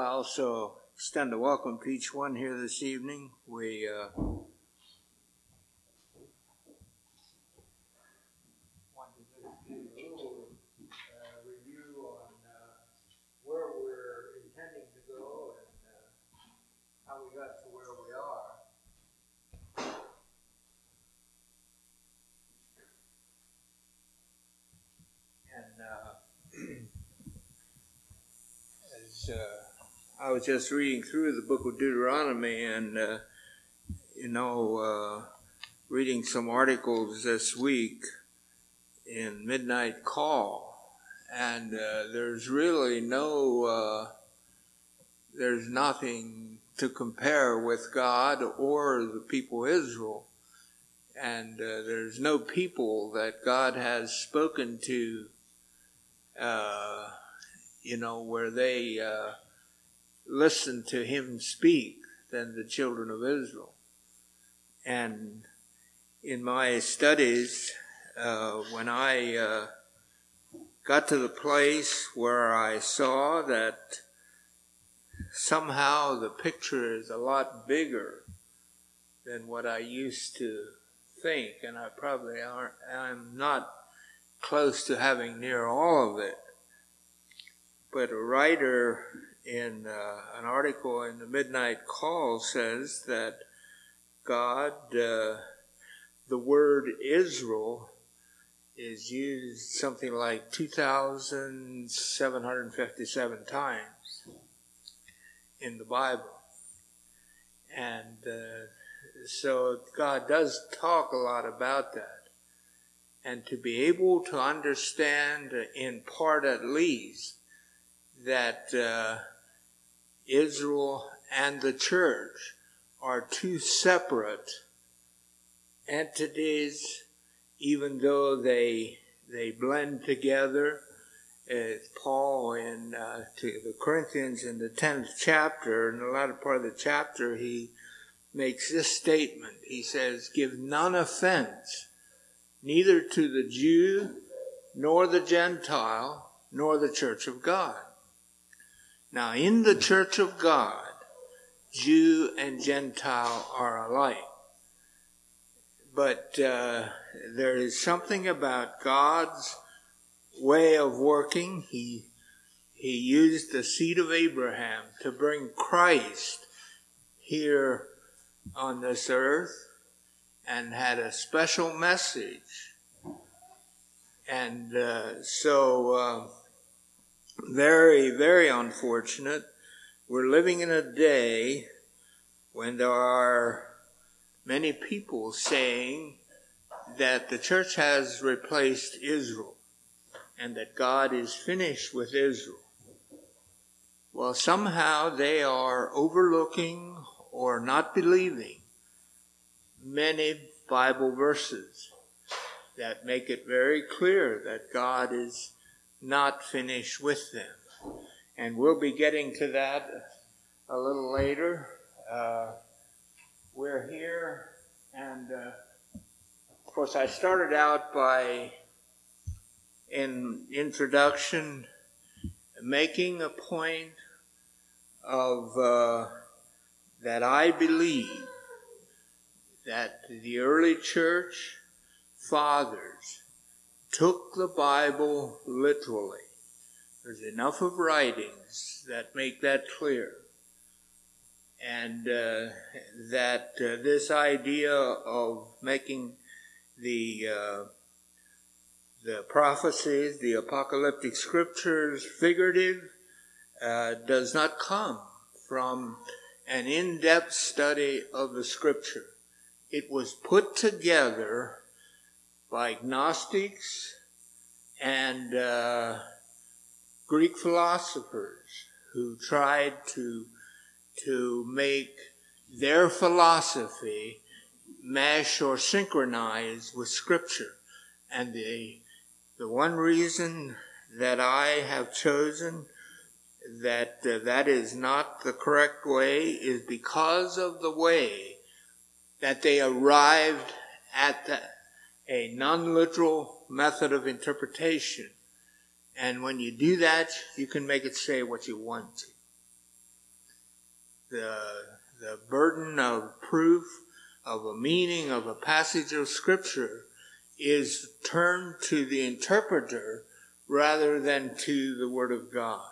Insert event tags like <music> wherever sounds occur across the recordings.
I also extend a welcome to each one here this evening. We uh, want to just do a little uh, review on uh, where we're intending to go and uh, how we got to where we are. And uh, as uh, I was just reading through the book of Deuteronomy and, uh, you know, uh, reading some articles this week in Midnight Call, and uh, there's really no, uh, there's nothing to compare with God or the people Israel. And uh, there's no people that God has spoken to uh, you know, where they listen to him speak than the children of Israel. And in my studies, uh, when I uh, got to the place where I saw that somehow the picture is a lot bigger than what I used to think, and I probably aren't, I'm not close to having near all of it but a writer in uh, an article in the Midnight Call says that God, uh, the word Israel, is used something like 2,757 times in the Bible. And uh, so God does talk a lot about that. And to be able to understand, in part at least, that uh, Israel and the church are two separate entities, even though they they blend together. Uh, Paul in uh, to the Corinthians in the tenth chapter, in the latter part of the chapter, he makes this statement. He says, "Give none offense, neither to the Jew, nor the Gentile, nor the church of God." Now, in the church of God, Jew and Gentile are alike. But uh, there is something about God's way of working. He, he used the seed of Abraham to bring Christ here on this earth and had a special message. And uh, so. Uh, very, very unfortunate. We're living in a day when there are many people saying that the church has replaced Israel and that God is finished with Israel. Well, somehow they are overlooking or not believing many Bible verses that make it very clear that God is not finish with them. And we'll be getting to that a little later. Uh, we're here, and uh, of course, I started out by, in introduction, making a point of uh, that I believe that the early church fathers took the Bible literally. There's enough of writings that make that clear. And uh, that uh, this idea of making the uh, the prophecies, the apocalyptic scriptures figurative, uh, does not come from an in-depth study of the scripture. It was put together by Gnostics and uh, Greek philosophers who tried to to make their philosophy mesh or synchronize with Scripture. And the the one reason that I have chosen that uh, that is not the correct way is because of the way that they arrived at the a non-literal method of interpretation. And when you do that, you can make it say what you want to. the, the burden of proof of a meaning of a passage of Scripture is turned to the interpreter rather than to the Word of God.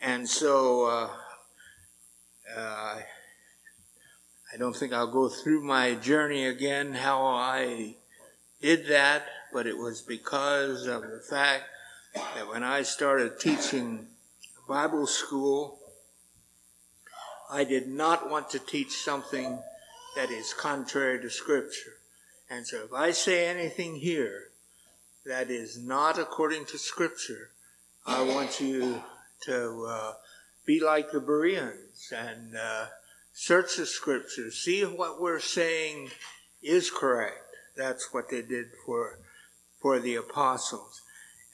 And so, uh, uh, I don't think I'll go through my journey again, how I did that, but it was because of the fact that when I started teaching Bible school, I did not want to teach something that is contrary to Scripture. And so if I say anything here that is not according to Scripture, I want you to uh, be like the Bereans and uh, search the Scriptures, see what we're saying is correct. That's what they did for for the apostles.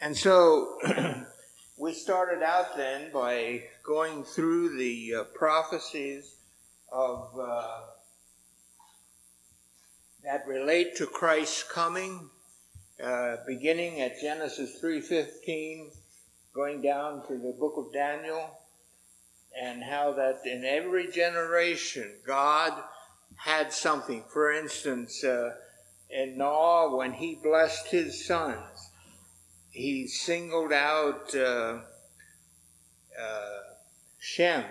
And so <clears throat> we started out then by going through the uh, prophecies of uh, that relate to Christ's coming, uh, beginning at Genesis 3:15, going down to the book of Daniel, and how that in every generation God had something. For instance, uh, in Noah, when he blessed his sons, he singled out uh, uh, Shem,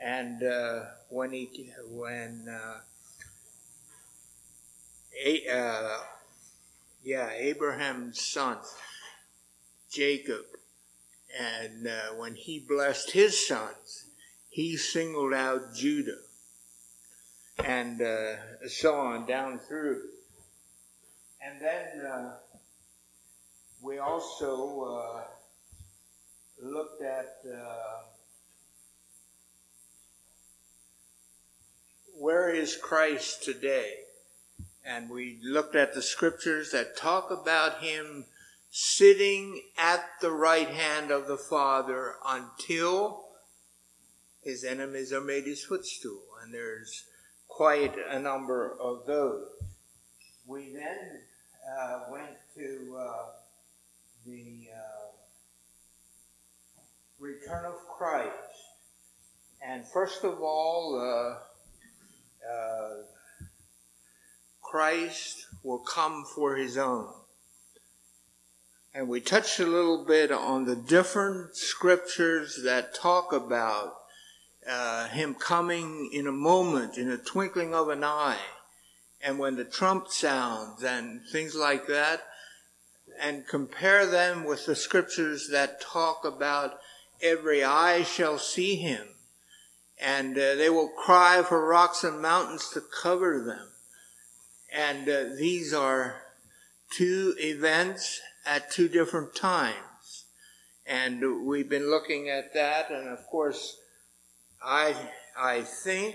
and uh, when he when uh, a, uh, yeah, Abraham's son, Jacob, and uh, when he blessed his sons, he singled out Judah, and so on down through. And then uh, we also uh, looked at uh, where is Christ today? and we looked at the scriptures that talk about him sitting at the right hand of the Father until his enemies are made his footstool. And there's quite a number of those. We then uh, went to uh, the uh, return of Christ. And first of all, uh, uh, Christ will come for his own. And we touched a little bit on the different scriptures that talk about uh, him coming in a moment, in a twinkling of an eye, and when the trump sounds and things like that, and compare them with the scriptures that talk about every eye shall see him, and uh, they will cry for rocks and mountains to cover them. And uh, these are two events at two different times. And we've been looking at that, and of course, I, I think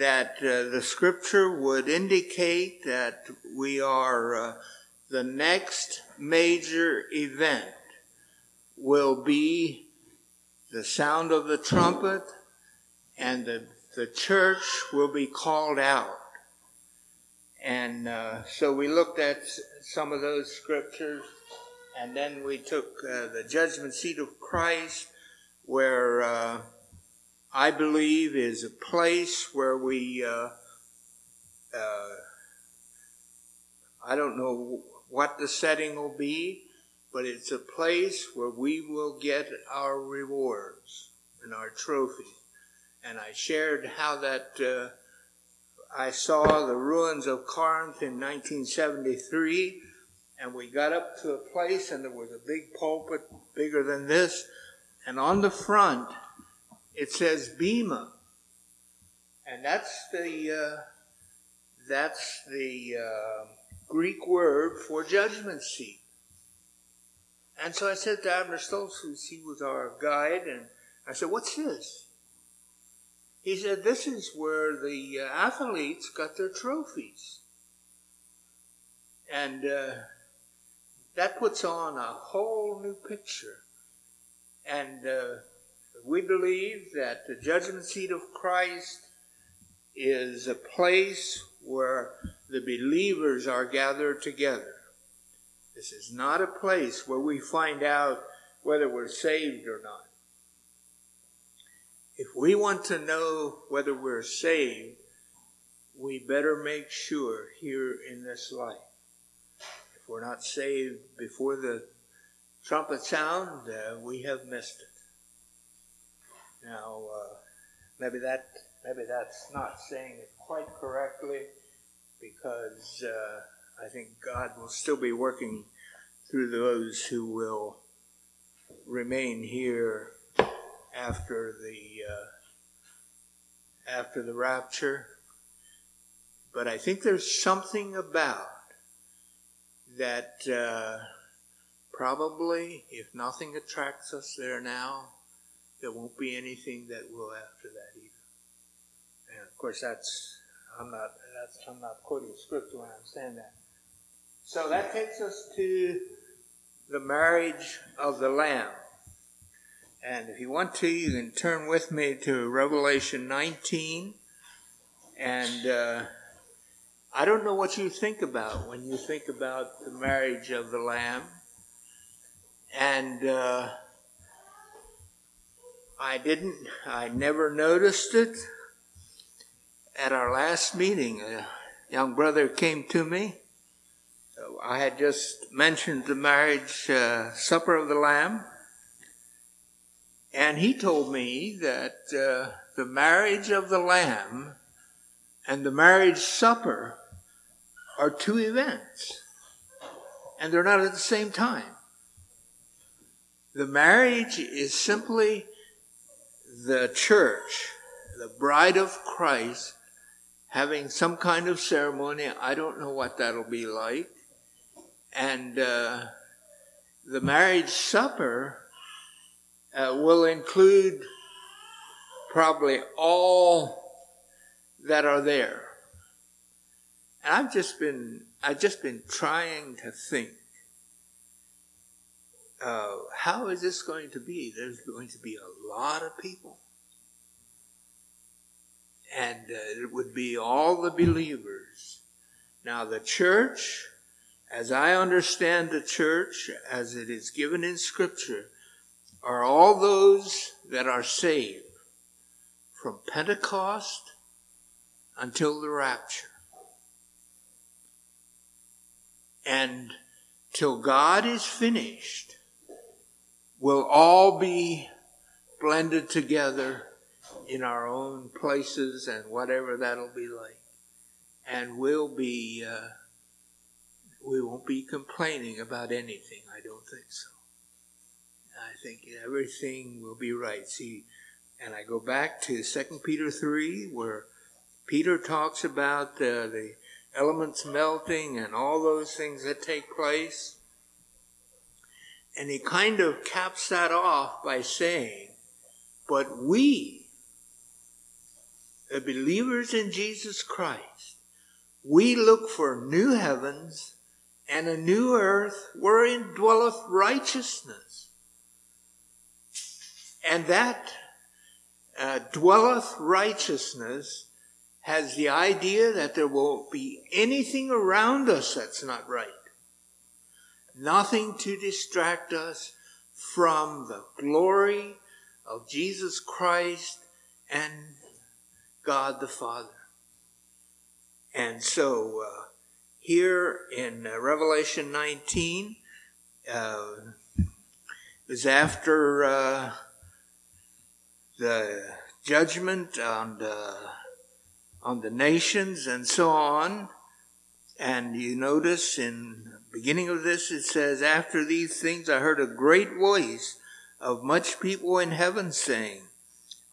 that uh, the scripture would indicate that we are uh, the next major event will be the sound of the trumpet and the, the church will be called out. And uh, so we looked at some of those scriptures, and then we took uh, the judgment seat of Christ, where uh, I believe is a place where we, uh, uh, I don't know what the setting will be, but it's a place where we will get our rewards and our trophies. And I shared how that uh, I saw the ruins of Corinth in 1973, and we got up to a place, and there was a big pulpit bigger than this, and on the front it says Bema, and that's the uh, that's the uh, Greek word for judgment seat. And so I said to Abner Stoltzfus, he was our guide, and I said, "What's this?" He said, This is where the uh, athletes got their trophies. And uh, that puts on a whole new picture. And uh, we believe that the judgment seat of Christ is a place where the believers are gathered together. This is not a place where we find out whether we're saved or not. if we want to know whether we're saved, we better make sure here in this life. If we're not saved before the trumpet sound, uh, we have missed it. Now, uh, maybe that maybe that's not saying it quite correctly, because uh, I think God will still be working through those who will remain here after the uh, after the rapture. But I think there's something about that uh, probably, if nothing attracts us there now, there won't be anything that will after that either. And of course, that's I'm not that's I'm not quoting scripture when I'm saying that. So that takes us to the marriage of the Lamb. And if you want to, you can turn with me to Revelation 19. And uh, I don't know what you think about when you think about the marriage of the Lamb. And uh, I didn't, I never noticed it. At our last meeting, a young brother came to me. I had just mentioned the marriage uh, supper of the Lamb. And he told me that uh, the marriage of the Lamb and the marriage supper are two events, and they're not at the same time. The marriage is simply the church, the bride of Christ, having some kind of ceremony. I don't know what that'll be like. And uh, the marriage supper uh, will include probably all that are there. And I've just been, I've just been trying to think, uh, how is this going to be? There's going to be a lot of people. And uh, it would be all the believers. Now the church, as I understand the church, as it is given in scripture, are all those that are saved from Pentecost until the rapture. And till God is finished, we'll all be blended together in our own places and whatever that'll be like. And we'll be, uh, we won't be complaining about anything. I don't think so. I think everything will be right. See, and I go back to 2 Peter 3, where Peter talks about uh, the elements melting and all those things that take place. And he kind of caps that off by saying, But we, the believers in Jesus Christ, we look for new heavens and a new earth wherein dwelleth righteousness. And that uh, dwelleth righteousness has the idea that there won't be anything around us that's not right. Nothing to distract us from the glory of Jesus Christ and God the Father. And so, uh, here in uh, Revelation 19, uh, is after uh, the judgment on the, on the nations and so on. And you notice in beginning of this, it says, After these things I heard a great voice of much people in heaven saying,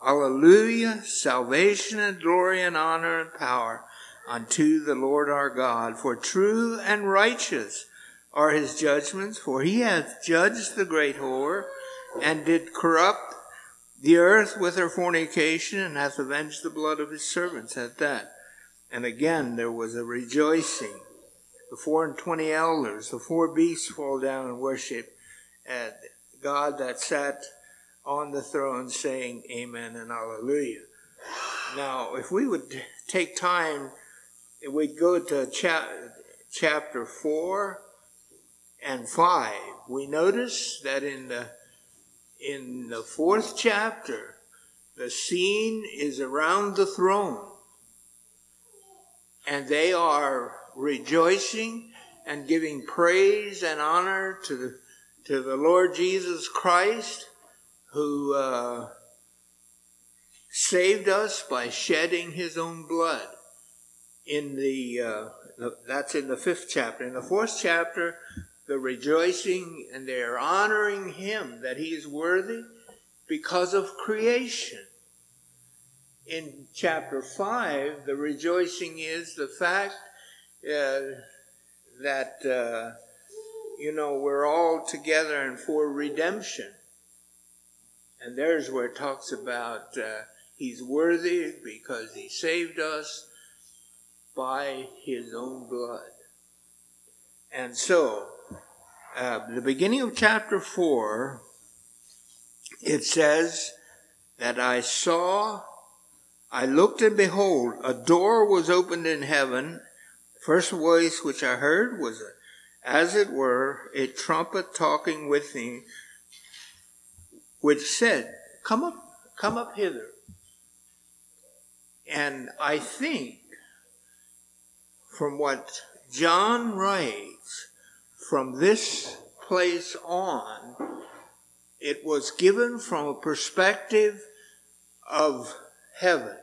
Alleluia, salvation and glory and honor and power unto the Lord our God. For true and righteous are his judgments, for he hath judged the great whore and did corrupt the earth with her fornication and hath avenged the blood of his servants at that. And again there was a rejoicing. The four and twenty elders, the four beasts fall down and worship at God that sat on the throne saying amen and hallelujah. Now, if we would take time, we'd go to cha- chapter 4 and 5, we notice that in the in the fourth chapter, The scene is around the throne, and they are rejoicing and giving praise and honor to the, to the Lord Jesus Christ, who uh, saved us by shedding his own blood. In the, uh, that's in the fifth chapter. In the fourth chapter, the rejoicing and they're honoring him that he is worthy because of creation. In chapter 5, the rejoicing is the fact uh, that, uh, you know, we're all together and for redemption. And there's where it talks about uh, He's worthy because he saved us by his own blood. And so, uh, the beginning of chapter 4, it says that I saw, I looked and behold, a door was opened in heaven. First voice which I heard was, as it were, a trumpet talking with me, which said, Come up, come up hither. And I think from what John writes, from this place on, it was given from a perspective of heaven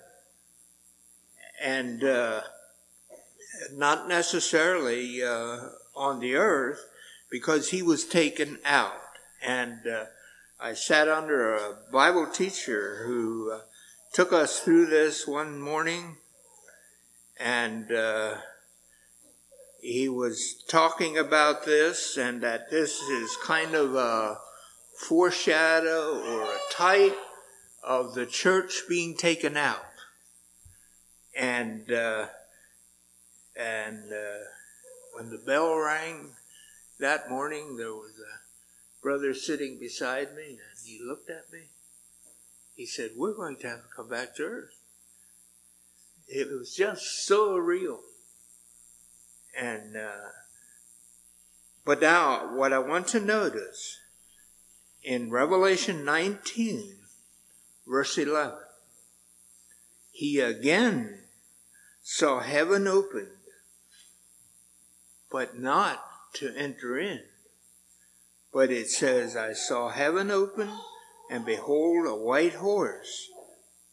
and uh, not necessarily uh, on the earth because he was taken out. And uh, I sat under a Bible teacher who uh, took us through this one morning, and uh, he was talking about this, and that this is kind of a foreshadow or a type of the church being taken out. And uh, and uh, when the bell rang that morning, there was a brother sitting beside me, and he looked at me he said, We're going to have to come back to earth. It was just so real. And, uh, but now, what I want to notice in Revelation 19, verse 11, he again saw heaven opened, but not to enter in. But it says, I saw heaven open and behold, a white horse,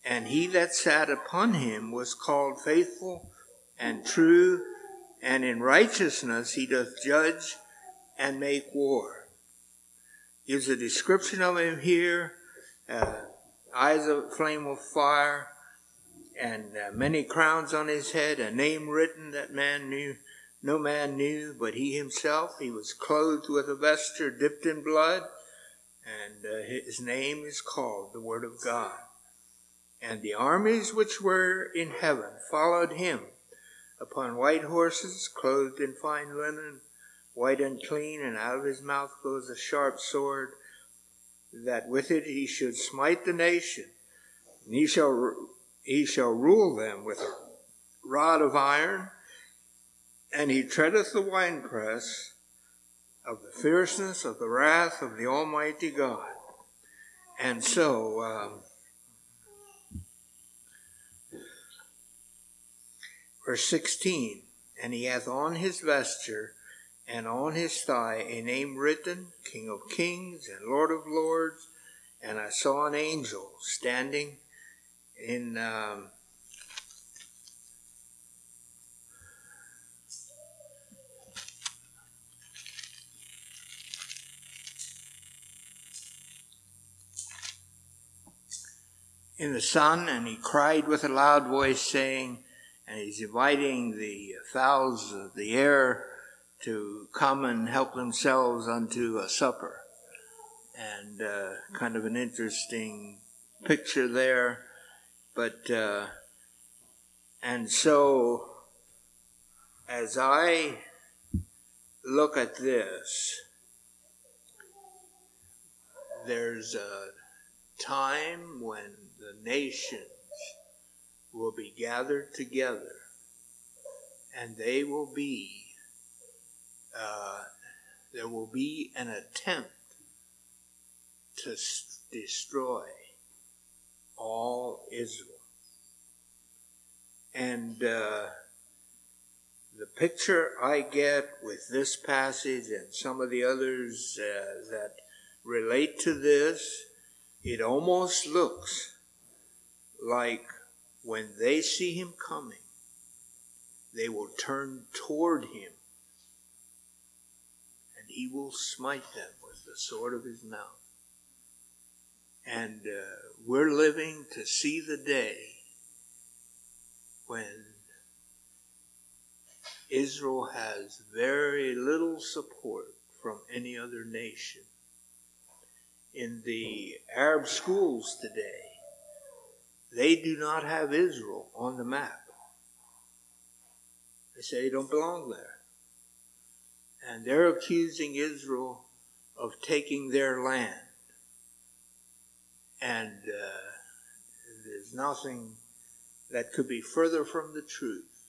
and he that sat upon him was called faithful and true, and in righteousness he doth judge and make war. Gives a description of him here uh, eyes of flame of fire, and uh, many crowns on his head, a name written that man knew, no man knew but he himself. He was clothed with a vesture dipped in blood and uh, his name is called the Word of God. And the armies which were in heaven followed him upon white horses, clothed in fine linen, white and clean, and out of his mouth goes a sharp sword, that with it he should smite the nation, and he shall he shall rule them with a rod of iron, and he treadeth the winepress of the fierceness of the wrath of the Almighty God. And so, um, verse 16, and he hath on his vesture and on his thigh a name written, King of Kings and Lord of Lords. And I saw an angel standing in um, in the sun, and he cried with a loud voice, saying, and he's inviting the fowls of the air to come and help themselves unto a supper. And uh, kind of an interesting picture there. But, uh, and so, as I look at this, there's a time when the nations will be gathered together and they will be, uh, there will be an attempt to s- destroy all Israel. And uh, the picture I get with this passage and some of the others uh, that relate to this, it almost looks like when they see him coming, they will turn toward him and he will smite them with the sword of his mouth. And uh, we're living to see the day when Israel has very little support from any other nation. In the Arab schools today, they do not have Israel on the map. They say they don't belong there. And they're accusing Israel of taking their land. And uh, there's nothing that could be further from the truth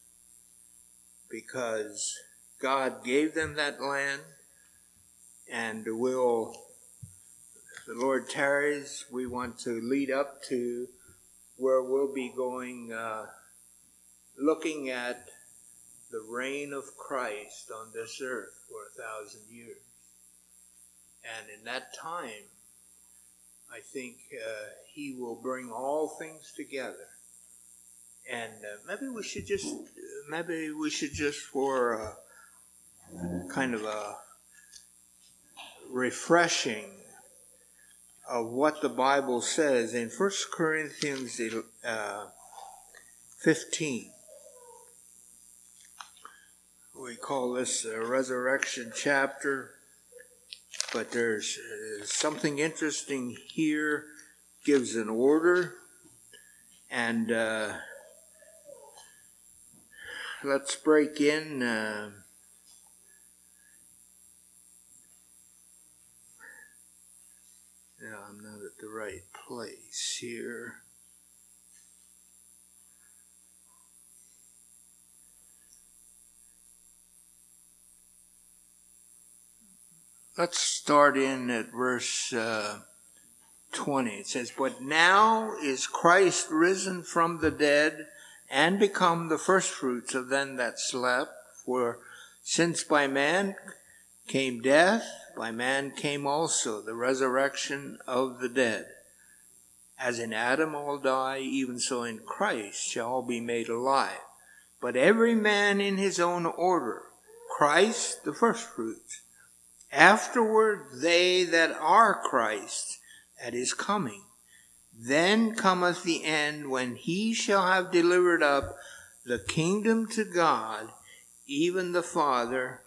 because God gave them that land and will, if the Lord tarries, we want to lead up to where we'll be going, uh, looking at the reign of Christ on this earth for a thousand years. And in that time, I think uh, He will bring all things together. And uh, maybe we should just, maybe we should just for uh, kind of a refreshing of what the Bible says in 1 Corinthians uh, 15. We call this a resurrection chapter, but there's uh, something interesting here, gives an order, and uh, let's break in. Uh, yeah, I'm not at the right place here. Let's start in at verse uh, 20. It says, But now is Christ risen from the dead and become the firstfruits of them that slept. For since by man came death, by man came also the resurrection of the dead. As in Adam all die, even so in Christ shall all be made alive. But every man in his own order, Christ the firstfruits. Afterward they that are Christ at his coming. Then cometh the end when he shall have delivered up the kingdom to God, even the Father,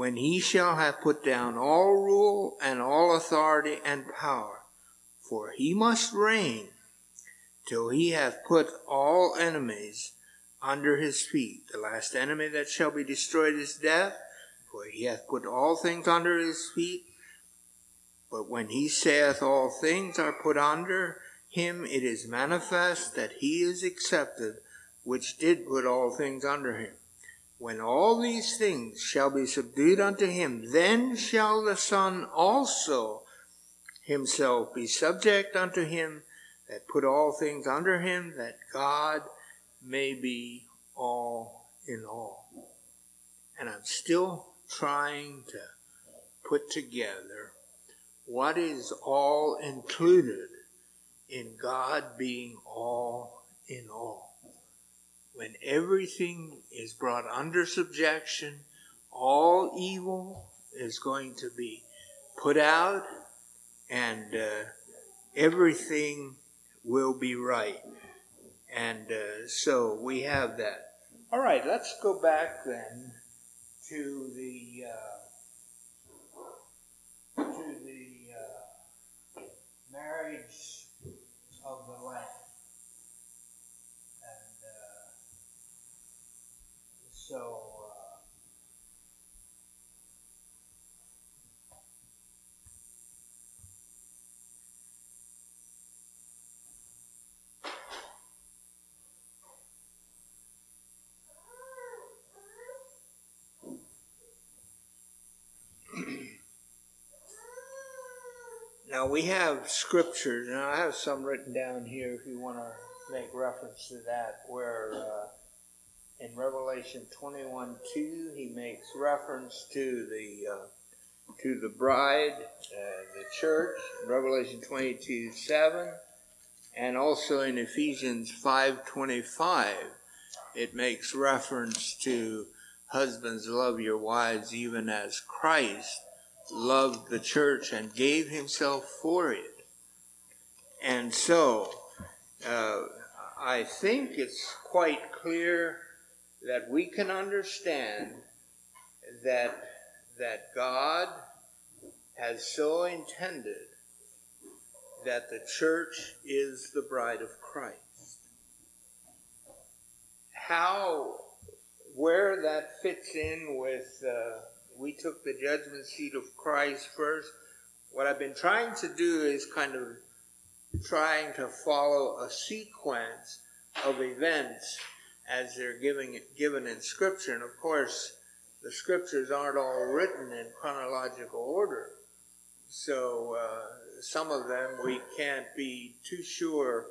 when he shall have put down all rule and all authority and power. For he must reign till he hath put all enemies under his feet. The last enemy that shall be destroyed is death, for he hath put all things under his feet. But when he saith all things are put under him, it is manifest that he is accepted, which did put all things under him. When all these things shall be subdued unto him, then shall the Son also himself be subject unto him that put all things under him, that God may be all in all. And I'm still trying to put together what is all included in God being all in all. When everything is brought under subjection, all evil is going to be put out and uh, everything will be right. And uh, so we have that. All right, let's go back then to the. Uh, marriage of the Lamb. And uh, so. Uh, Now we have scriptures, and I have some written down here if you want to make reference to that, where uh, in Revelation 21 2, he makes reference to the uh, to the bride, uh, the church, Revelation 22 7, and also in Ephesians 5.25, it makes reference to husbands love your wives even as Christ loved the church and gave himself for it. And so, uh, I think it's quite clear that we can understand that that God has so intended that the church is the bride of Christ. How, where that fits in with, uh, we took the judgment seat of Christ first. What I've been trying to do is kind of trying to follow a sequence of events as they're giving, given in Scripture. And of course, the Scriptures aren't all written in chronological order. So uh, some of them we can't be too sure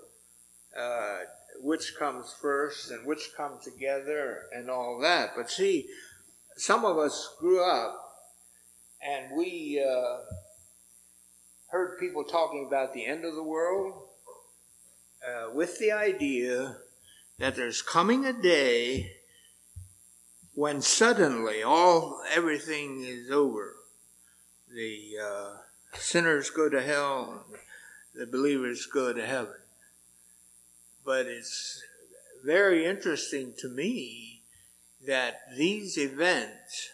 uh, which comes first and which come together and all that. But see, some of us grew up and we uh, heard people talking about the end of the world uh, with the idea that there's coming a day when suddenly all everything is over. The uh, sinners go to hell, the believers go to heaven. But it's very interesting to me that these events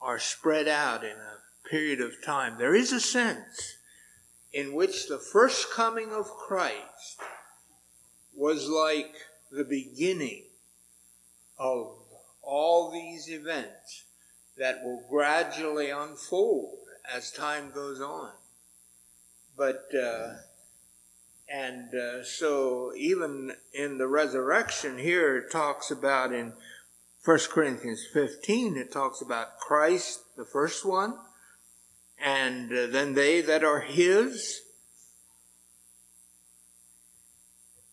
are spread out in a period of time. There is a sense in which the first coming of Christ was like the beginning of all these events that will gradually unfold as time goes on. But, uh, and uh, so even in the resurrection here, it talks about in 1 Corinthians 15, it talks about Christ, the first one, and uh, then they that are his.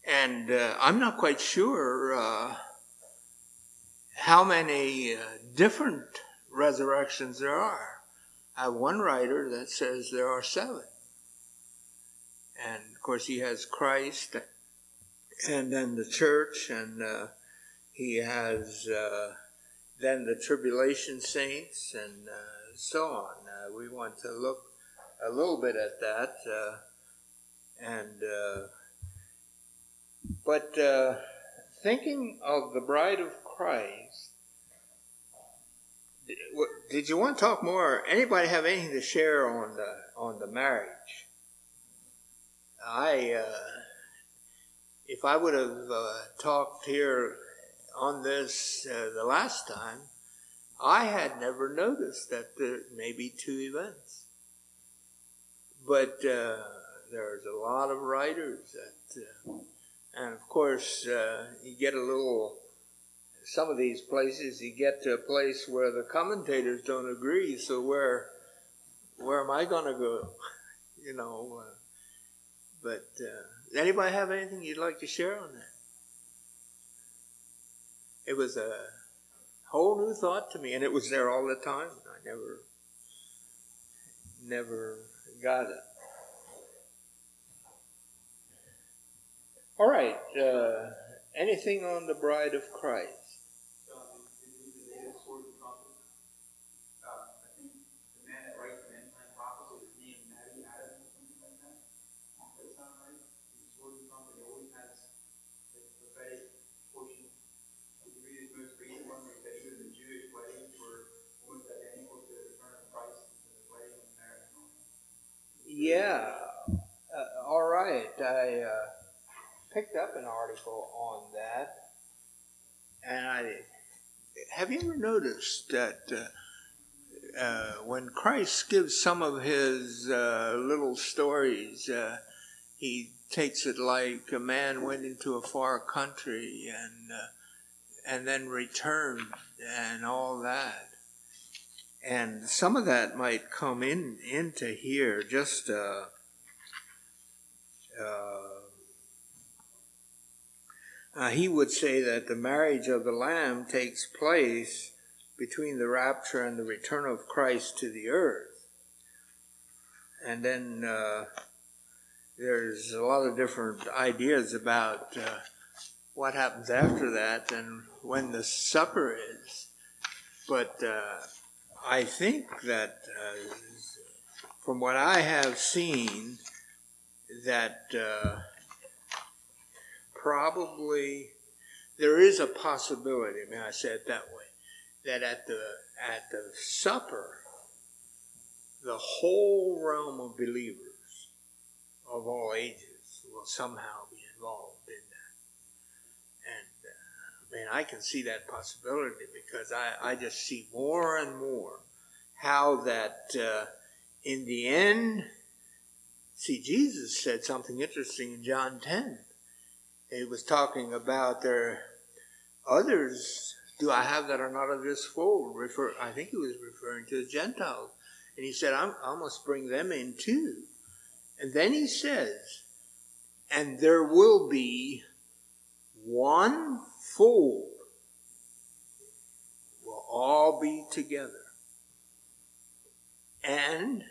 And uh, I'm not quite sure uh, how many uh, different resurrections there are. I have one writer that says there are seven. And of course, he has Christ and then the church, and uh, he has uh, then the tribulation saints, and uh, so on. Uh, we want to look a little bit at that. And but thinking of the bride of Christ did you want to talk more? Anybody have anything to share on the on the marriage? I, uh, if I would have uh, talked here on this uh, the last time, I had never noticed that there may be two events. But uh, there's a lot of writers that, uh, and of course, uh, you get a little some of these places you get to a place where the commentators don't agree. So where where am I going to go? <laughs> you know. Uh, but uh, anybody have anything you'd like to share on that? It was a whole new thought to me, and it was there all the time. I never never got it. All right. Uh, anything on the bride of Christ? Yeah. Uh, all right. I uh, picked up an article on that, and I have you ever noticed that uh, uh when Christ gives some of his uh, little stories, uh, he takes it like a man went into a far country and and then returned and all that and some of that might come in into here. Just uh, uh, uh, he would say that the marriage of the Lamb takes place between the rapture and the return of Christ to the earth. And then uh, there's a lot of different ideas about uh, what happens after that and when the supper is. But uh, I think that uh, from what I have seen, that uh, probably there is a possibility. I mean, I say it that way, that at the at the supper, the whole realm of believers of all ages will somehow be involved in that. And uh, I can see that possibility because I, I just see more and more how that uh, in the end, see, Jesus said something interesting in John 10. He was talking about there others do I have that are not of this fold. Refer, I think he was referring to the Gentiles. And he said, i must bring them in too. And then he says, and there will be one fold will all be together. And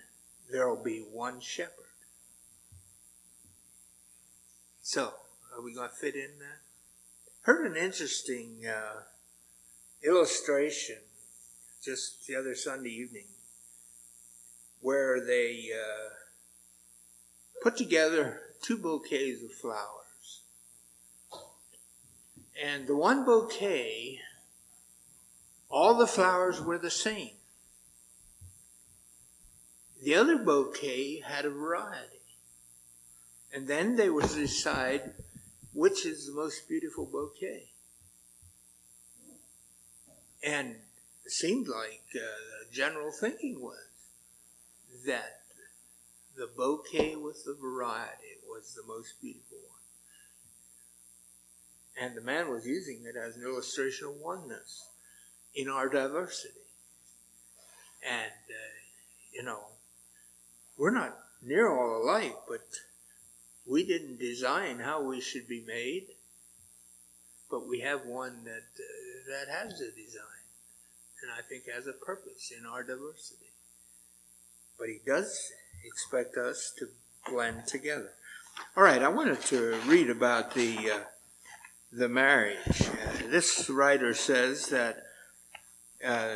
there will be one shepherd. So, are we going to fit in that? Heard an interesting uh, illustration just the other Sunday evening where they uh, put together two bouquets of flowers. And the one bouquet, all the flowers were the same. The other bouquet had a variety. And then they would decide which is the most beautiful bouquet. And it seemed like uh, the general thinking was that the bouquet with the variety was the most beautiful. And the man was using it as an illustration of oneness in our diversity. And, uh, you know, we're not near all alike, but we didn't design how we should be made. But we have one that, uh, that has a design, and I think has a purpose in our diversity. But he does expect us to blend together. All right, I wanted to read about the uh, the marriage. Uh, this writer says that uh,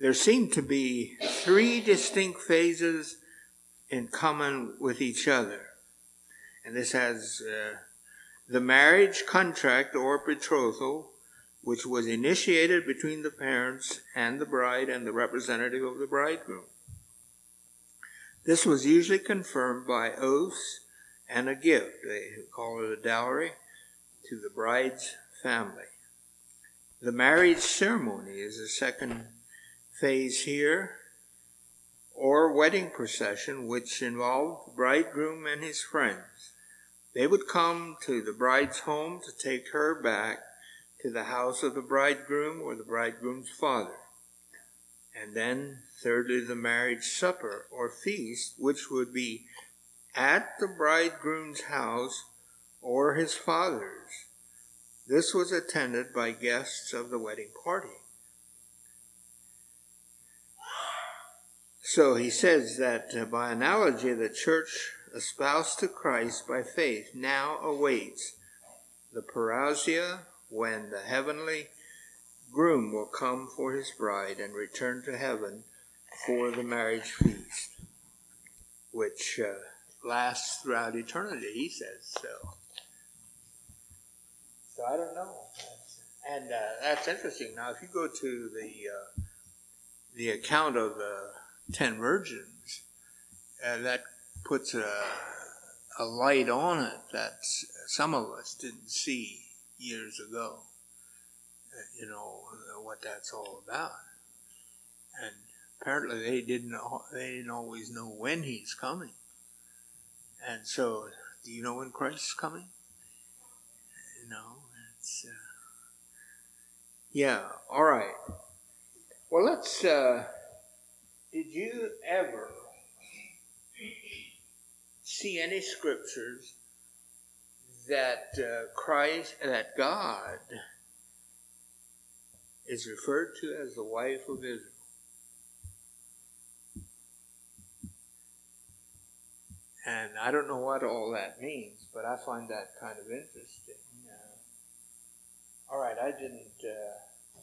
there seem to be three distinct phases in common with each other, and this has uh, the marriage contract or betrothal, which was initiated between the parents and the bride and the representative of the bridegroom. This was usually confirmed by oaths and a gift, they call it a dowry, to the bride's family. The marriage ceremony is the second phase here, or wedding procession, which involved the bridegroom and his friends. They would come to the bride's home to take her back to the house of the bridegroom or the bridegroom's father. And then Thirdly, the marriage supper or feast, which would be at the bridegroom's house or his father's. This was attended by guests of the wedding party. So he says that uh, by analogy, the church espoused to Christ by faith now awaits the parousia when the heavenly groom will come for his bride and return to heaven for the marriage feast, which uh, lasts throughout eternity, he says so. So I don't know. And uh, that's interesting. Now, if you go to the uh, the account of the ten virgins, uh, that puts a, a light on it that some of us didn't see years ago. Uh, you know what that's all about, and apparently they didn't they didn't always know when he's coming. And so, do you know when Christ is coming? It's uh, yeah. All right. Well, let's. Uh, did you ever see any scriptures that uh, Christ, that God is referred to as the wife of Israel. And I don't know what all that means, but I find that kind of interesting. All right, I didn't. Uh,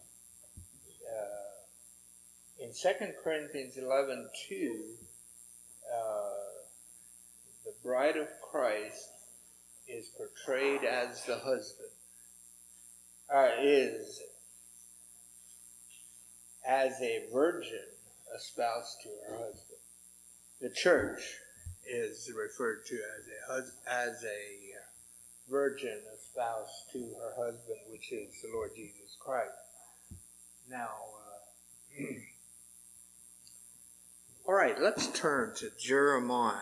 uh, in 2 Corinthians 11 2, uh, the bride of Christ is portrayed as the husband, uh, is as a virgin espoused to her husband. The church is referred to as a as a virgin espoused to her husband, which is the Lord Jesus Christ. Now, uh, <clears throat> all right, let's turn to Jeremiah,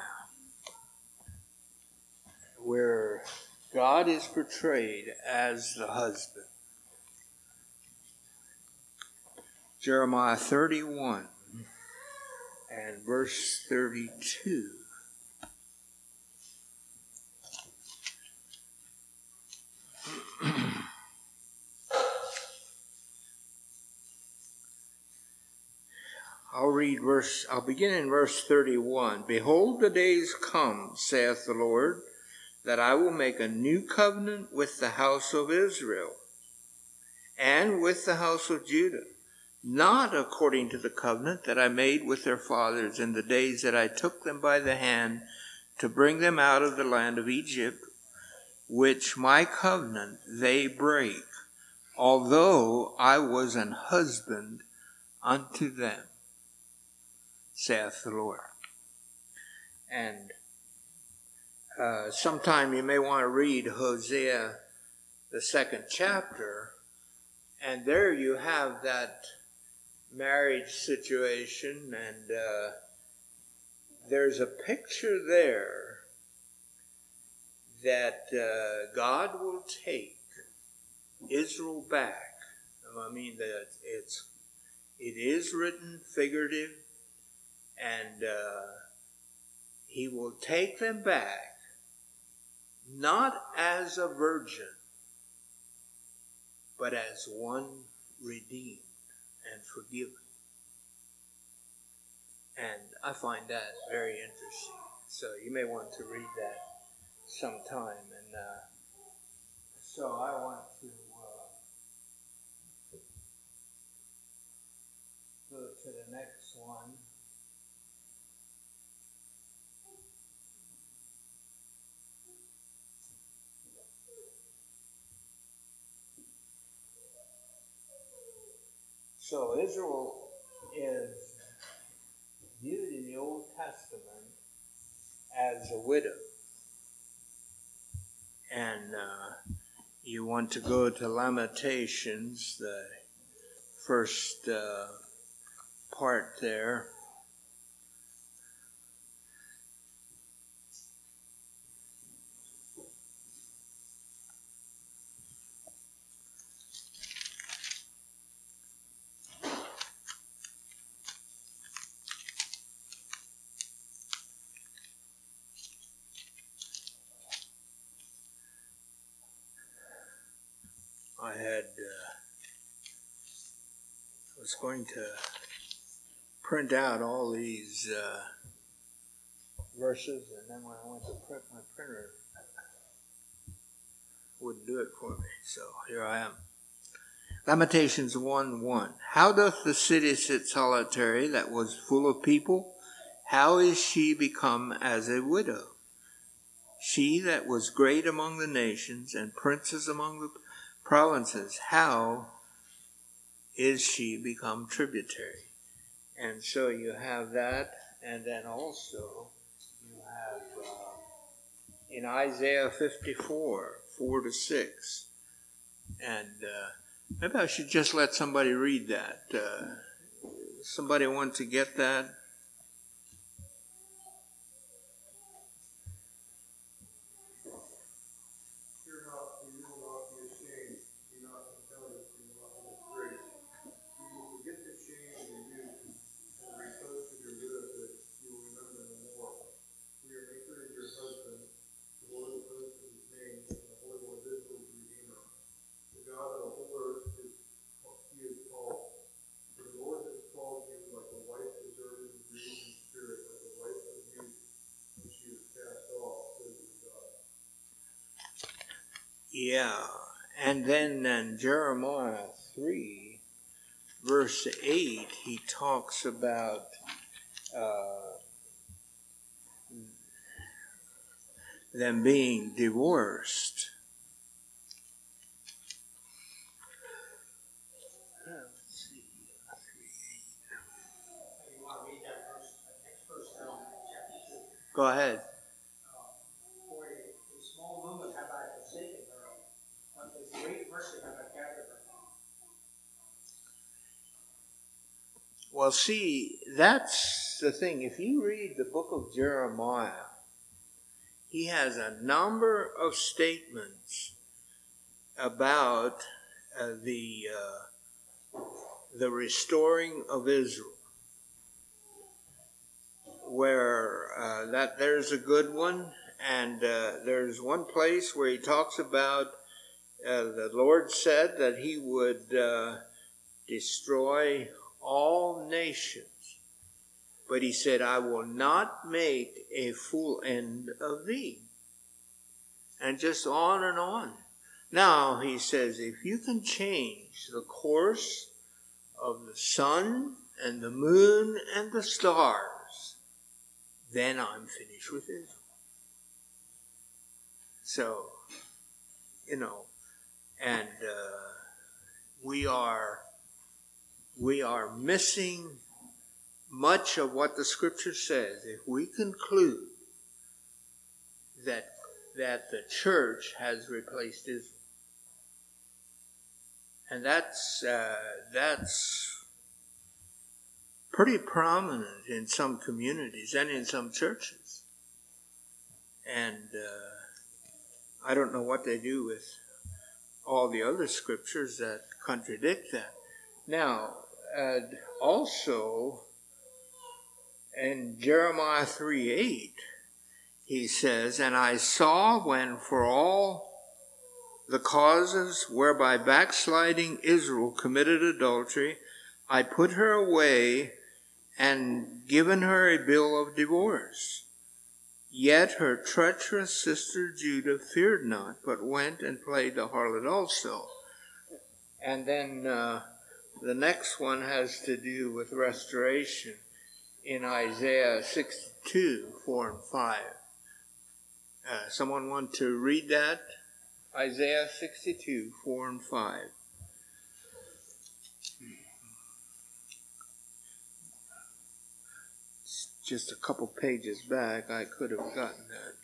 where God is portrayed as the husband. Jeremiah 31 and verse 32. I'll read verse, I'll begin in verse 31. Behold, the days come, saith the Lord, that I will make a new covenant with the house of Israel and with the house of Judah, not according to the covenant that I made with their fathers in the days that I took them by the hand to bring them out of the land of Egypt, which my covenant they break, although I was an husband unto them saith the Lord. And uh, sometime you may want to read Hosea, the second chapter, and there you have that marriage situation, and uh, there's a picture there that uh, God will take Israel back. I mean that it's it is written figurative and uh, he will take them back, not as a virgin, but as one redeemed and forgiven. And I find that very interesting. So you may want to read that sometime. And uh, so I want to uh, go to the next one. So Israel is viewed in the Old Testament as a widow. And uh, you want to go to Lamentations, the first uh, part there. I had uh, was going to print out all these uh, verses, and then when I went to print, my printer wouldn't do it for me. So here I am. Lamentations 1 1. How doth the city sit solitary that was full of people? How is she become as a widow? She that was great among the nations and princess among the provinces, how is she become tributary? And so you have that, and then also you have uh, in Isaiah 54, 4 to 6. And uh, maybe I should just let somebody read that. Uh, somebody want to get that? Yeah, and then in Jeremiah 3, verse 8, he talks about uh, them being divorced. Go ahead. Well, see, that's the thing. If you read the book of Jeremiah, he has a number of statements about uh, the uh, the restoring of Israel. Where uh, that there's a good one, and uh, there's one place where he talks about uh, the Lord said that He would uh, destroy all nations. But he said, I will not make a full end of thee. And just on and on. Now, he says, if you can change the course of the sun and the moon and the stars, then I'm finished with Israel. So, you know, and uh, we are we are missing much of what the scripture says if we conclude that that the church has replaced Israel. And that's uh, that's pretty prominent in some communities and in some churches. And uh, I don't know what they do with all the other scriptures that contradict that. Now, uh, also in Jeremiah 3 8, he says, And I saw when for all the causes whereby backsliding Israel committed adultery, I put her away and given her a bill of divorce. Yet her treacherous sister Judah feared not, but went and played the harlot also. And then uh, the next one has to do with restoration in Isaiah 62, 4 and 5. Uh, someone want to read that? Isaiah 62, 4 and 5. Just a couple pages back, I could have gotten that.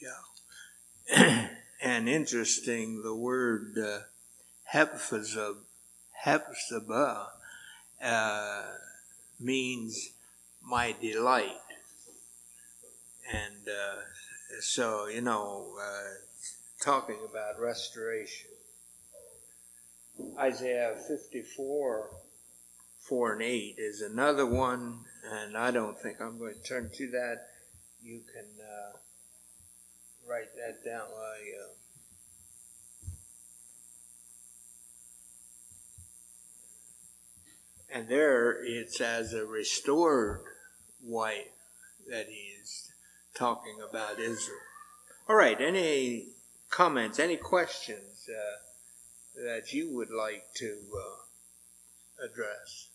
Yeah. <clears throat> and interesting, the word uh, Hephzibah, uh, means my delight. And uh, so, you know, uh, talking about restoration. Isaiah 54, 4 and 8 is another one, and I don't think I'm going to turn to that. You can uh, write that down while you. And there it's as a restored wife that he is talking about Israel. All right, any comments, any questions uh, that you would like to uh, address?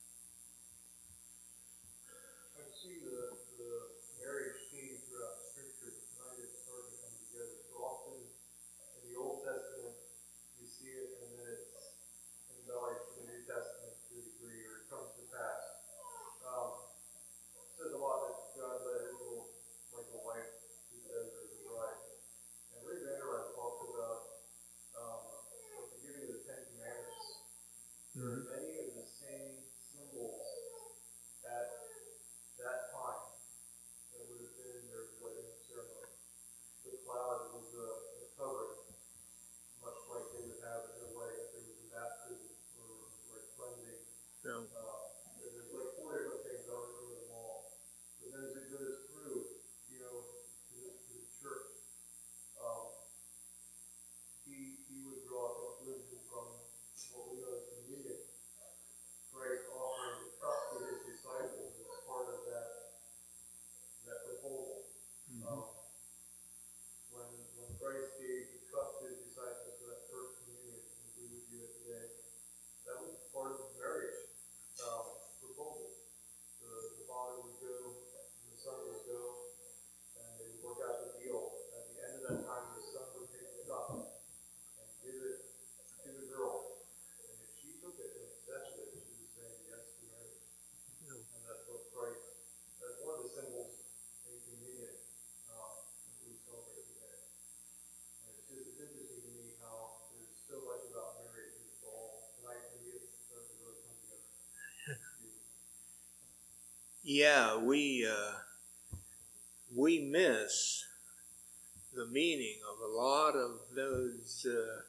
Yeah, we uh, we miss the meaning of a lot of those uh,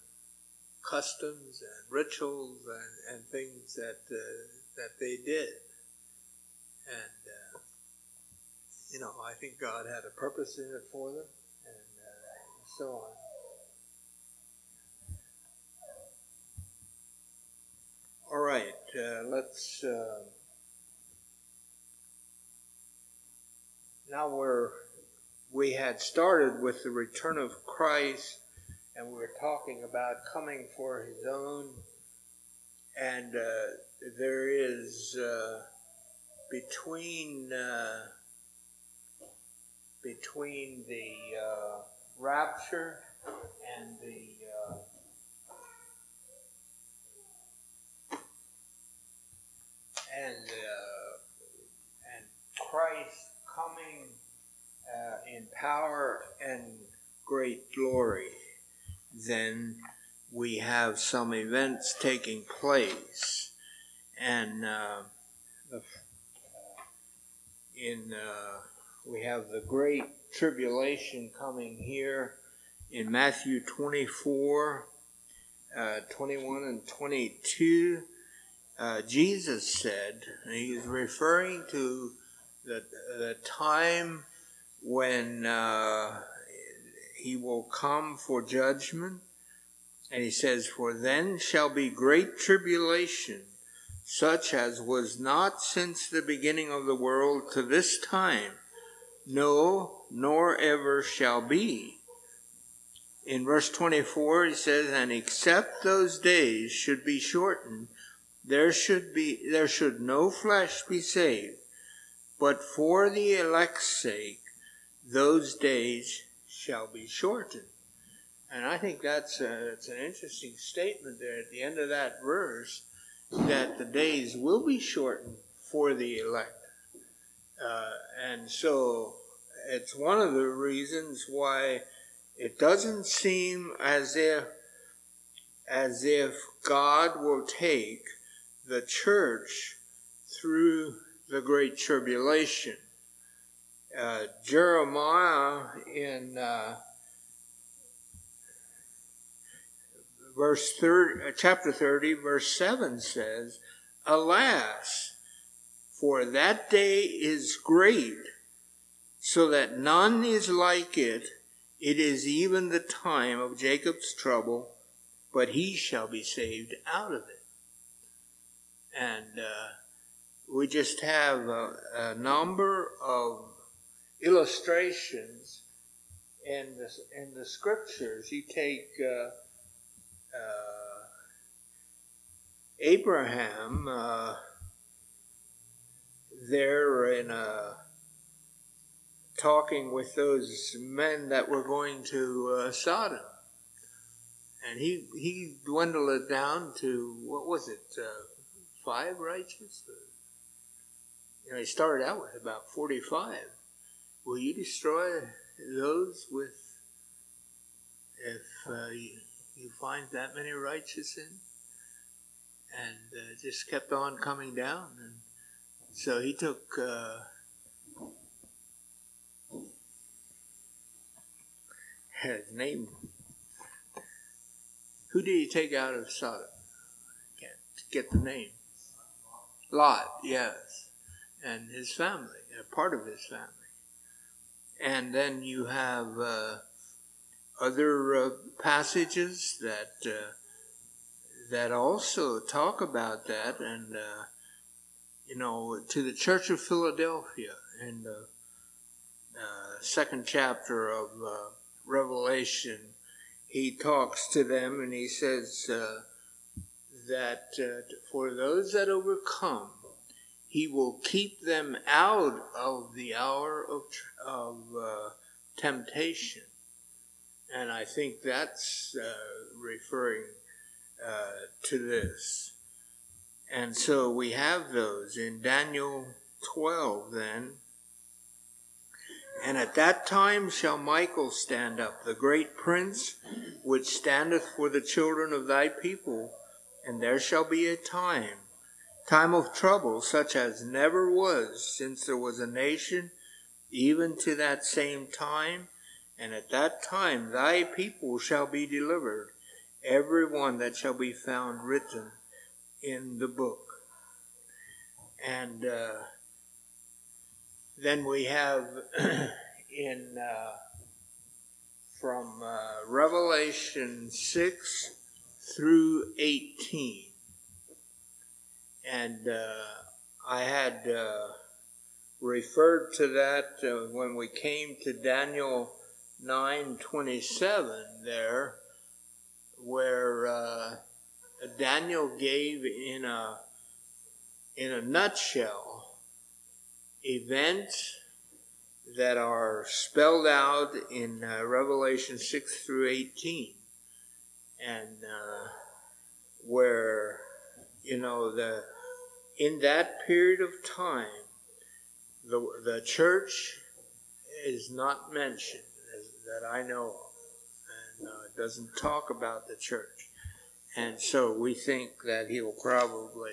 customs and rituals and, and things that uh, that they did, and uh, you know, I think God had a purpose in it for them, and uh, so on. All right, uh, let's. Uh, now we're we had started with the return of Christ, and we were talking about coming for His own, and uh, there is uh, between uh, between the uh, rapture and the uh, and uh, and Christ uh, in power and great glory, then we have some events taking place, and uh, in uh, we have the great tribulation coming here in Matthew 24, uh, 21 and 22. Uh, Jesus said, he was referring to the, the time when uh, he will come for judgment. And he says, For then shall be great tribulation, such as was not since the beginning of the world to this time, no, nor ever shall be. In verse 24, he says, And except those days should be shortened, there should be there should no flesh be saved. But for the elect's sake, those days shall be shortened. And I think that's, a, that's an interesting statement there at the end of that verse that the days will be shortened for the elect. Uh, and so it's one of the reasons why it doesn't seem as if as if God will take the church through the great tribulation. Uh, Jeremiah in uh, verse 30, uh, chapter 30, verse 7 says, Alas, for that day is great, so that none is like it. It is even the time of Jacob's trouble, but he shall be saved out of it. And uh, we just have a, a number of illustrations in the, in the scriptures. You take uh, uh, Abraham uh, there in a talking with those men that were going to uh, Sodom. And he, he dwindled it down to, what was it, uh, five righteous? You know, he started out with about 45. Will you destroy those with, if uh, you, you, find that many righteous in? And uh, just kept on coming down. And so he took uh, his name. Who did he take out of Sodom? Can't get the name. Lot, yes, and his family, a part of his family. And then you have uh, other uh, passages that uh, that also talk about that, and uh, you know, to the Church of Philadelphia in the uh, second chapter of uh, Revelation, he talks to them and he says that for those that overcome, he will keep them out of the hour of, of uh, temptation. And I think that's uh, referring uh, to this. And so we have those in Daniel 12 then. And at that time shall Michael stand up, the great prince, which standeth for the children of thy people, and there shall be a time time of trouble such as never was since there was a nation, even to that same time. And at that time thy people shall be delivered, every one that shall be found written in the book. And uh, then we have <clears throat> in uh, from uh, Revelation 6 through 18. And uh, I had uh, referred to that uh, when we came to Daniel 9:27 there where Daniel gave in a in a nutshell events that are spelled out in uh, Revelation 6 through 18 and uh, where you know the in that period of time the the church is not mentioned that I know of and uh, doesn't talk about the church. And so we think that he will probably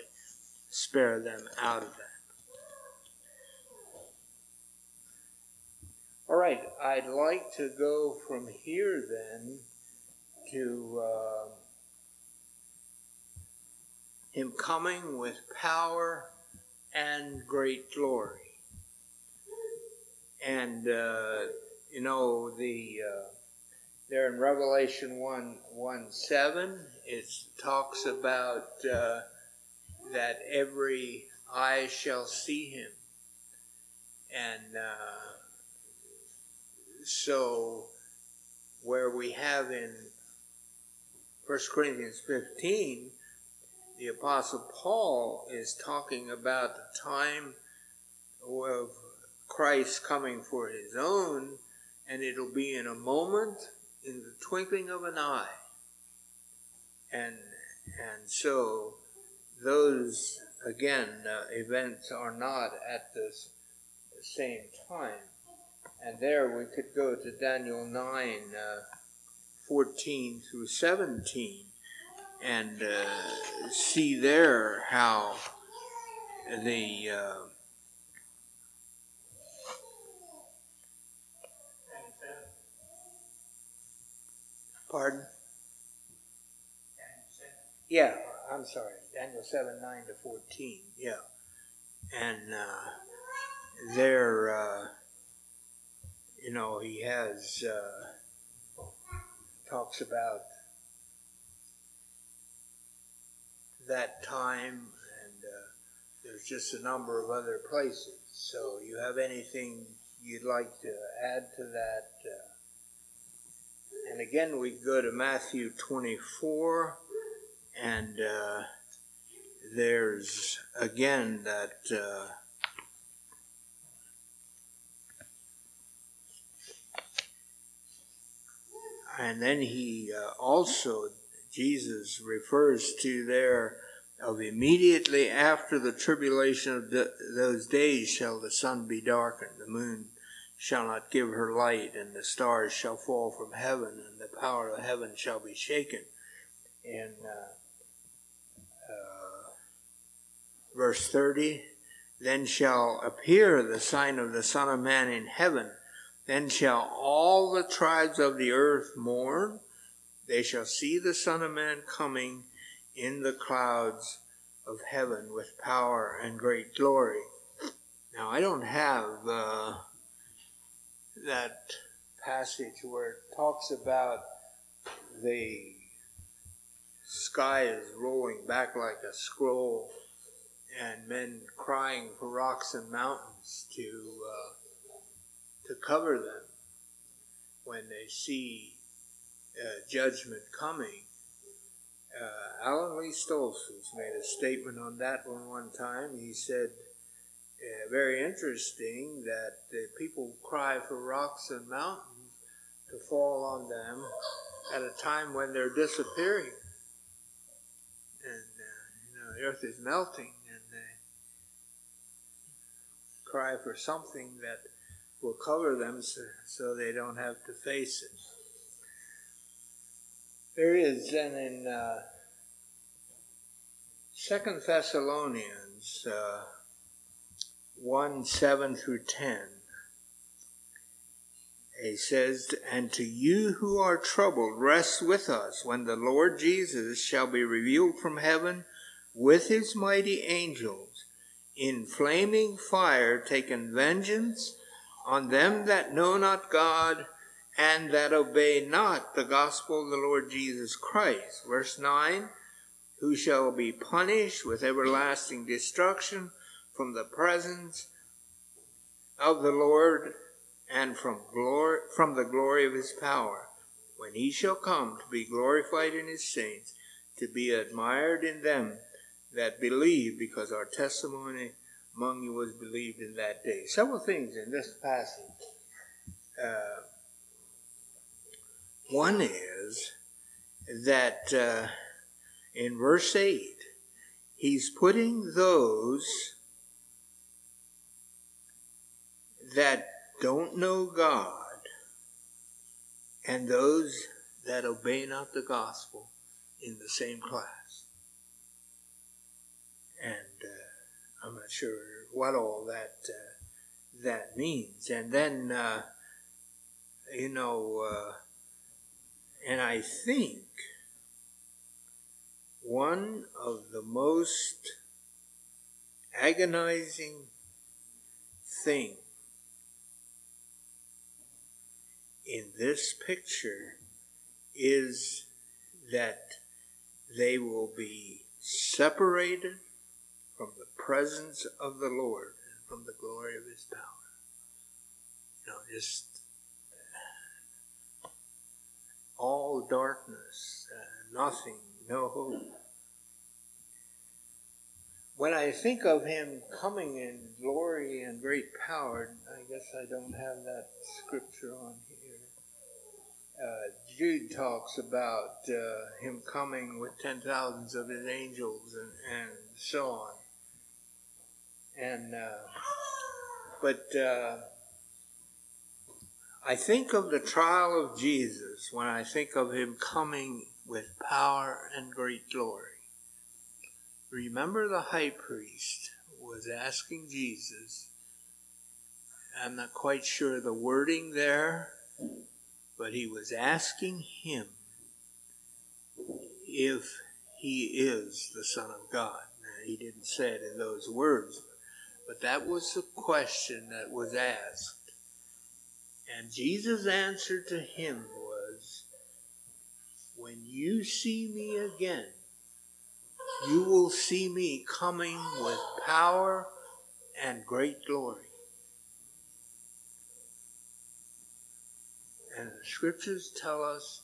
spare them out of that. All right I'd like to go from here then to uh, him coming with power and great glory. And, uh, you know, the uh, there in Revelation 1, 1 7, it talks about uh, that every eye shall see him. And uh, so, where we have in 1 Corinthians 15, the Apostle Paul is talking about the time of Christ coming for his own, and it'll be in a moment, in the twinkling of an eye. And, and so those, again, uh, events are not at the same time. And there we could go to Daniel 9. Uh, 14 through 17 and uh, see there how the uh, pardon? Yeah i'm sorry. Daniel 7 9 to 14 yeah. And uh, there uh, you know he has uh, talks about that time, and uh, there's just a number of other places. So, you have anything you'd like to add to that? Uh, and again, we go to Matthew 24, and uh, there's again that uh, And then he uh, also, Jesus refers to there of immediately after the tribulation of the, those days shall the sun be darkened, the moon shall not give her light, and the stars shall fall from heaven, and the power of heaven shall be shaken. In uh, uh, verse 30, then shall appear the sign of the Son of Man in heaven then shall all the tribes of the earth mourn. They shall see the Son of Man coming in the clouds of heaven with power and great glory. Now, I don't have uh, that passage where it talks about the sky is rolling back like a scroll and men crying for rocks and mountains to. Uh, to cover them when they see uh, judgment coming. Uh, Alan Lee Stoltzfus made a statement on that one one time. He said, uh, very interesting that people cry for rocks and mountains to fall on them at a time when they're disappearing. And, uh, you know, the earth is melting and they cry for something that will cover them so, so they don't have to face it. There is then in uh, Second Thessalonians uh, 1 7 through 10. He says, And to you who are troubled, rest with us when the Lord Jesus shall be revealed from heaven with his mighty angels in flaming fire, taking vengeance on them that know not God and that obey not the gospel of the Lord Jesus Christ. Verse 9 Who shall be punished with everlasting destruction from the presence of the Lord and from glory from the glory of his power when he shall come to be glorified in his saints to be admired in them that believe because our testimony among you was believed in that day several things in this passage uh, one is that uh, in verse 8 he's putting those that don't know God and those that obey not the gospel in the same class. And uh, I'm not sure what all that uh, that means. And then, uh, you know, uh, and I think one of the most agonizing things in this picture is that they will be separated from the presence of the Lord and from the glory of His power. You know, just all darkness, uh, nothing, no hope. When I think of Him coming in glory and great power, I guess I don't have that scripture on here uh, Jude talks about uh, him coming with ten thousands of his angels and, and so on. And uh, but uh, I think of the trial of Jesus when I think of him coming with power and great glory. Remember, the high priest was asking Jesus. I'm not quite sure the wording there but he was asking him if he is the Son of God. Now, he didn't say it in those words, but that was the question that was asked. And Jesus' answer to him was, When you see me again, you will see me coming with power and great glory. And the scriptures tell us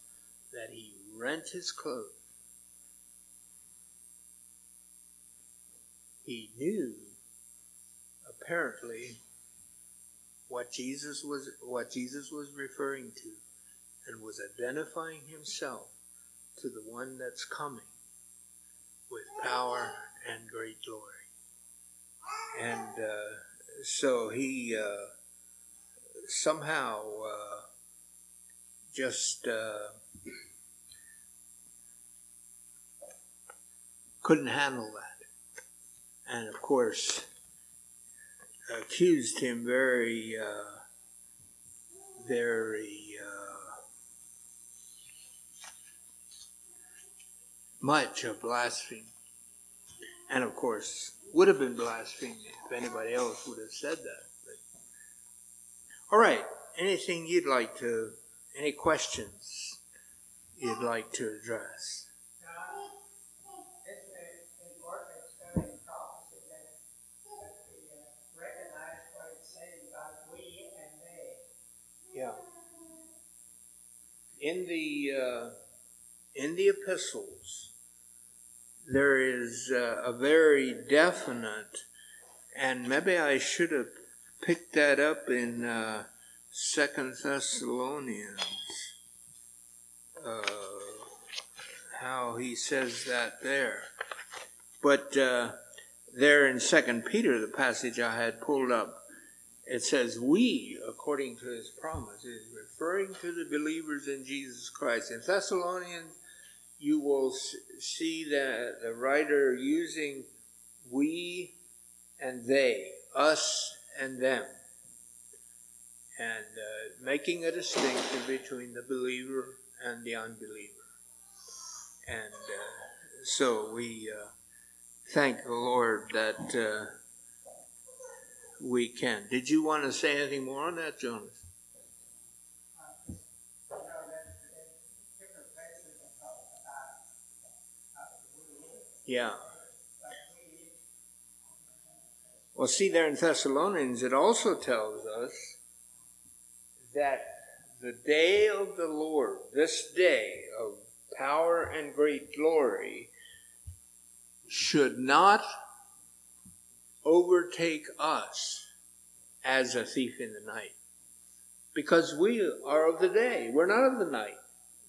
that he rent his clothes. He knew, apparently, what Jesus was what Jesus was referring to, and was identifying himself to the one that's coming with power and great glory. And uh, so he uh, somehow. Uh, just uh, couldn't handle that. And of course, accused him very, uh, very uh, much of blasphemy. And of course, would have been blasphemy if anybody else would have said that. But, all right, anything you'd like to any questions you'd like to address? In the uh, in the epistles, there is uh, a very definite, and maybe I should have picked that up in. Uh, Second Thessalonians, uh, how he says that there. But uh, there in Second Peter, the passage I had pulled up, it says, "We, according to His promise," is referring to the believers in Jesus Christ. In Thessalonians, you will see that the writer using we and they, us and them, and uh, making a distinction between the believer and the unbeliever. And uh, so we uh, thank the Lord that uh, we can. Did you want to say anything more on that, Jonas? Yeah. Well, see, there in Thessalonians, it also tells us that the day of the Lord, this day of power and great glory, should not overtake us as a thief in the night. Because we are of the day, we're not of the night.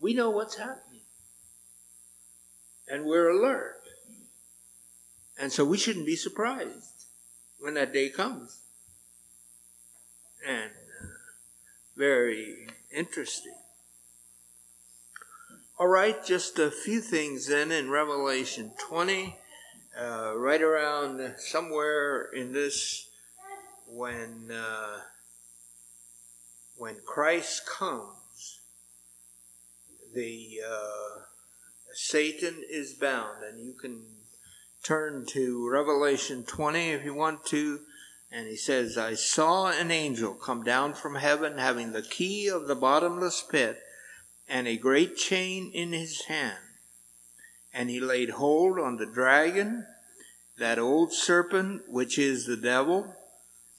We know what's happening. And we're alert. And so we shouldn't be surprised when that day comes. And uh, very interesting. All right, just a few things then in Revelation 20, uh, right around somewhere in this, when uh, when Christ comes, the uh, Satan is bound, and you can turn to Revelation 20 if you want to. And he says, I saw an angel come down from heaven having the key of the bottomless pit and a great chain in his hand. And he laid hold on the dragon, that old serpent which is the devil,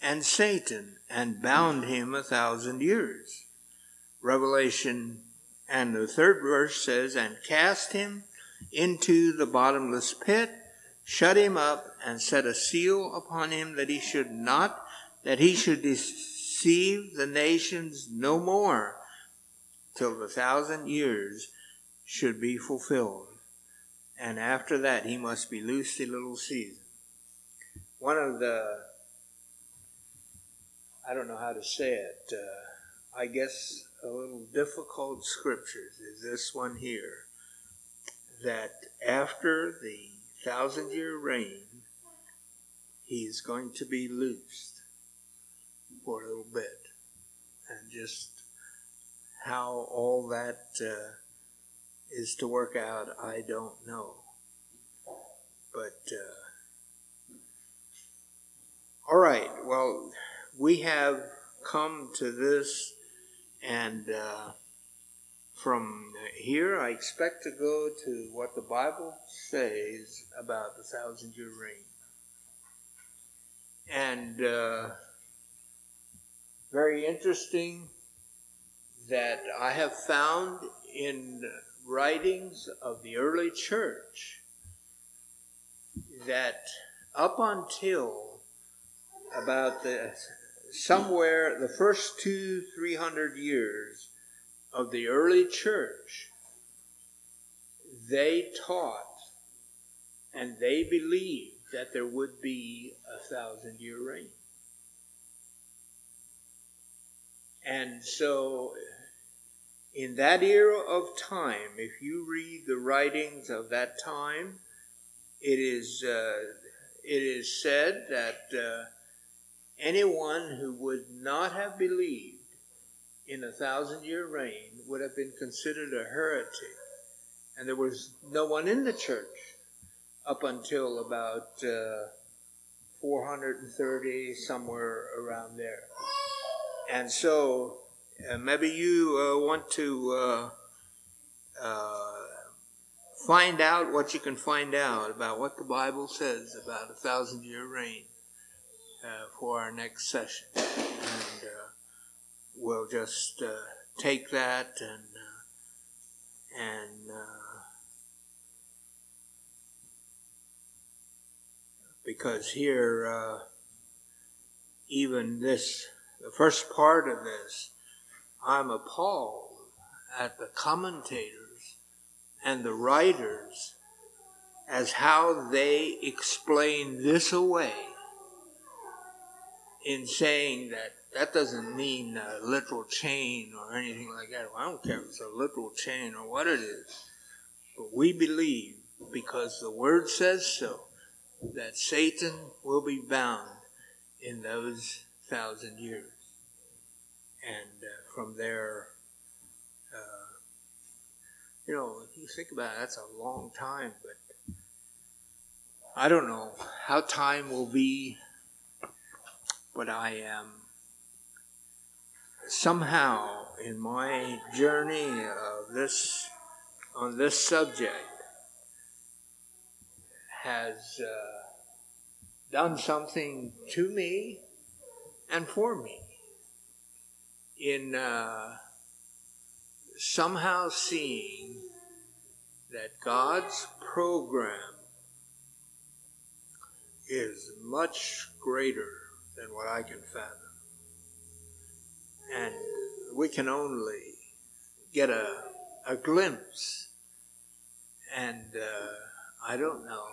and Satan, and bound him a thousand years. Revelation and the third verse says, and cast him into the bottomless pit shut him up, and set a seal upon him that he should not, that he should deceive the nations no more, till the thousand years should be fulfilled. And after that, he must be loosed a little season. One of the, I don't know how to say it, uh, I guess a little difficult scriptures is this one here that after the thousand year reign, he's going to be loosed for a little bit. And just how all that uh, is to work out, I don't know. But, uh, all right, well, we have come to this, and uh, from here, I expect to go to what the Bible says about the thousand year reign. And uh, very interesting that I have found in writings of the early church that up until about the somewhere the first two three hundred years of the early church, they taught and they believed that there would be a thousand year reign. And so, in that era of time, if you read the writings of that time, it is, uh, it is said that uh, anyone who would not have believed in a thousand year reign would have been considered a heretic. And there was no one in the church up until about uh, 430, somewhere around there. And so uh, maybe you uh, want to uh, uh, find out what you can find out about what the Bible says about a thousand year reign uh, for our next session. And, we'll just uh, take that and uh, and uh, because here uh, even this the first part of this I'm appalled at the commentators and the writers as how they explain this away in saying that that doesn't mean a literal chain or anything like that. Well, I don't care if it's a literal chain or what it is. But we believe, because the Word says so, that Satan will be bound in those thousand years. And uh, from there, uh, you know, if you think about it, that's a long time, but I don't know how time will be, but I am. Somehow in my journey of this on this subject has uh, done something to me and for me in uh, somehow seeing that God's program is much greater than what I can fathom. And we can only get a, a glimpse. And uh, I don't know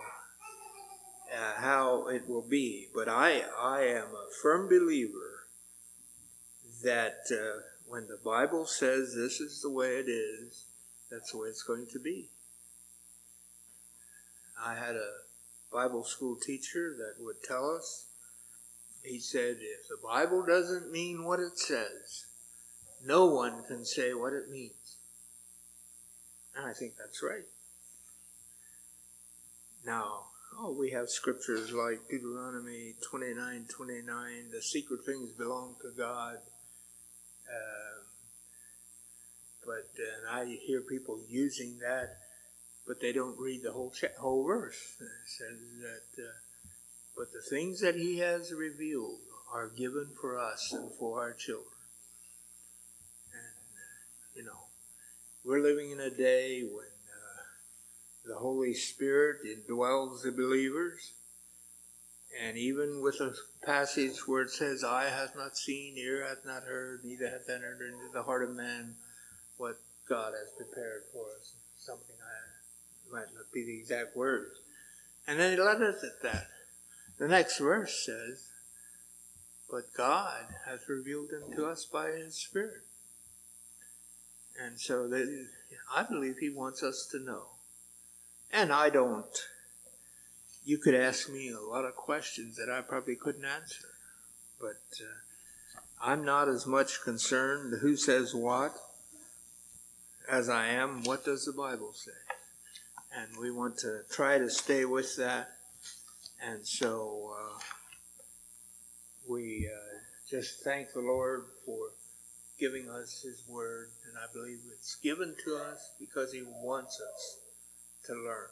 uh, how it will be, but I, I am a firm believer that uh, when the Bible says this is the way it is, that's the way it's going to be. I had a Bible school teacher that would tell us, he said, if the Bible doesn't mean what it says, no one can say what it means. And I think that's right. Now, oh, we have scriptures like Deuteronomy 29 29, the secret things belong to God. Um, but I hear people using that, but they don't read the whole cha- whole verse. It says that, uh, but the things that He has revealed are given for us and for our children. And you know, we're living in a day when the Holy Spirit indwells the believers. And even with a passage where it says, Eye hath not seen, ear hath not heard, neither hath entered into the heart of man what God has prepared for us. Something I might not be the exact words. And then he left us at that. The next verse says, But God hath revealed them to us by his Spirit. And so that I believe he wants us to know and I don't. You could ask me a lot of questions that I probably couldn't answer. But uh, I'm not as much concerned who says what as I am what does the Bible say. And we want to try to stay with that. And so uh, we uh, just thank the Lord for giving us His Word. And I believe it's given to us because He wants us to learn.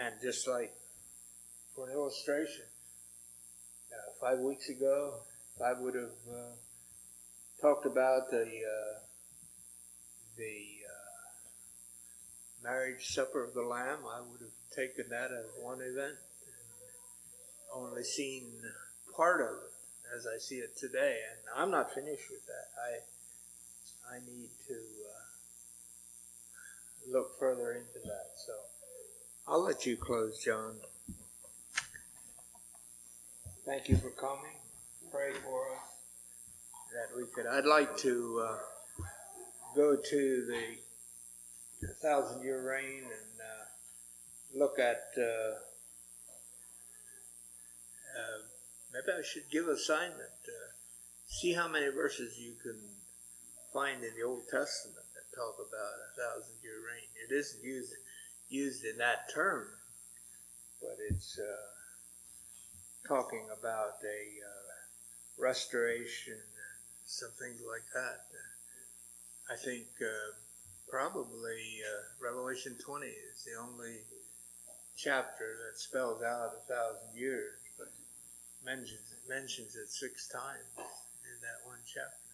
And just like for an illustration, uh, five weeks ago, I would have uh, talked about the uh, the uh, marriage supper of the Lamb, I would have taken that as one event and only seen part of it as I see it today. And I'm not finished with that. I I need to look further into that. So I'll let you close, John. Thank you for coming. Pray for us that we could. I'd like to uh, go to the thousand year reign and uh, look at. Uh, uh, maybe I should give assignment. Uh, see how many verses you can find in the Old Testament that talk about a thousand year reign. It isn't used used in that term, but it's uh, talking about a uh, restoration some things like that. I think uh, probably uh, Revelation 20 is the only chapter that spells out a thousand years, but mentions mentions it six times in that one chapter.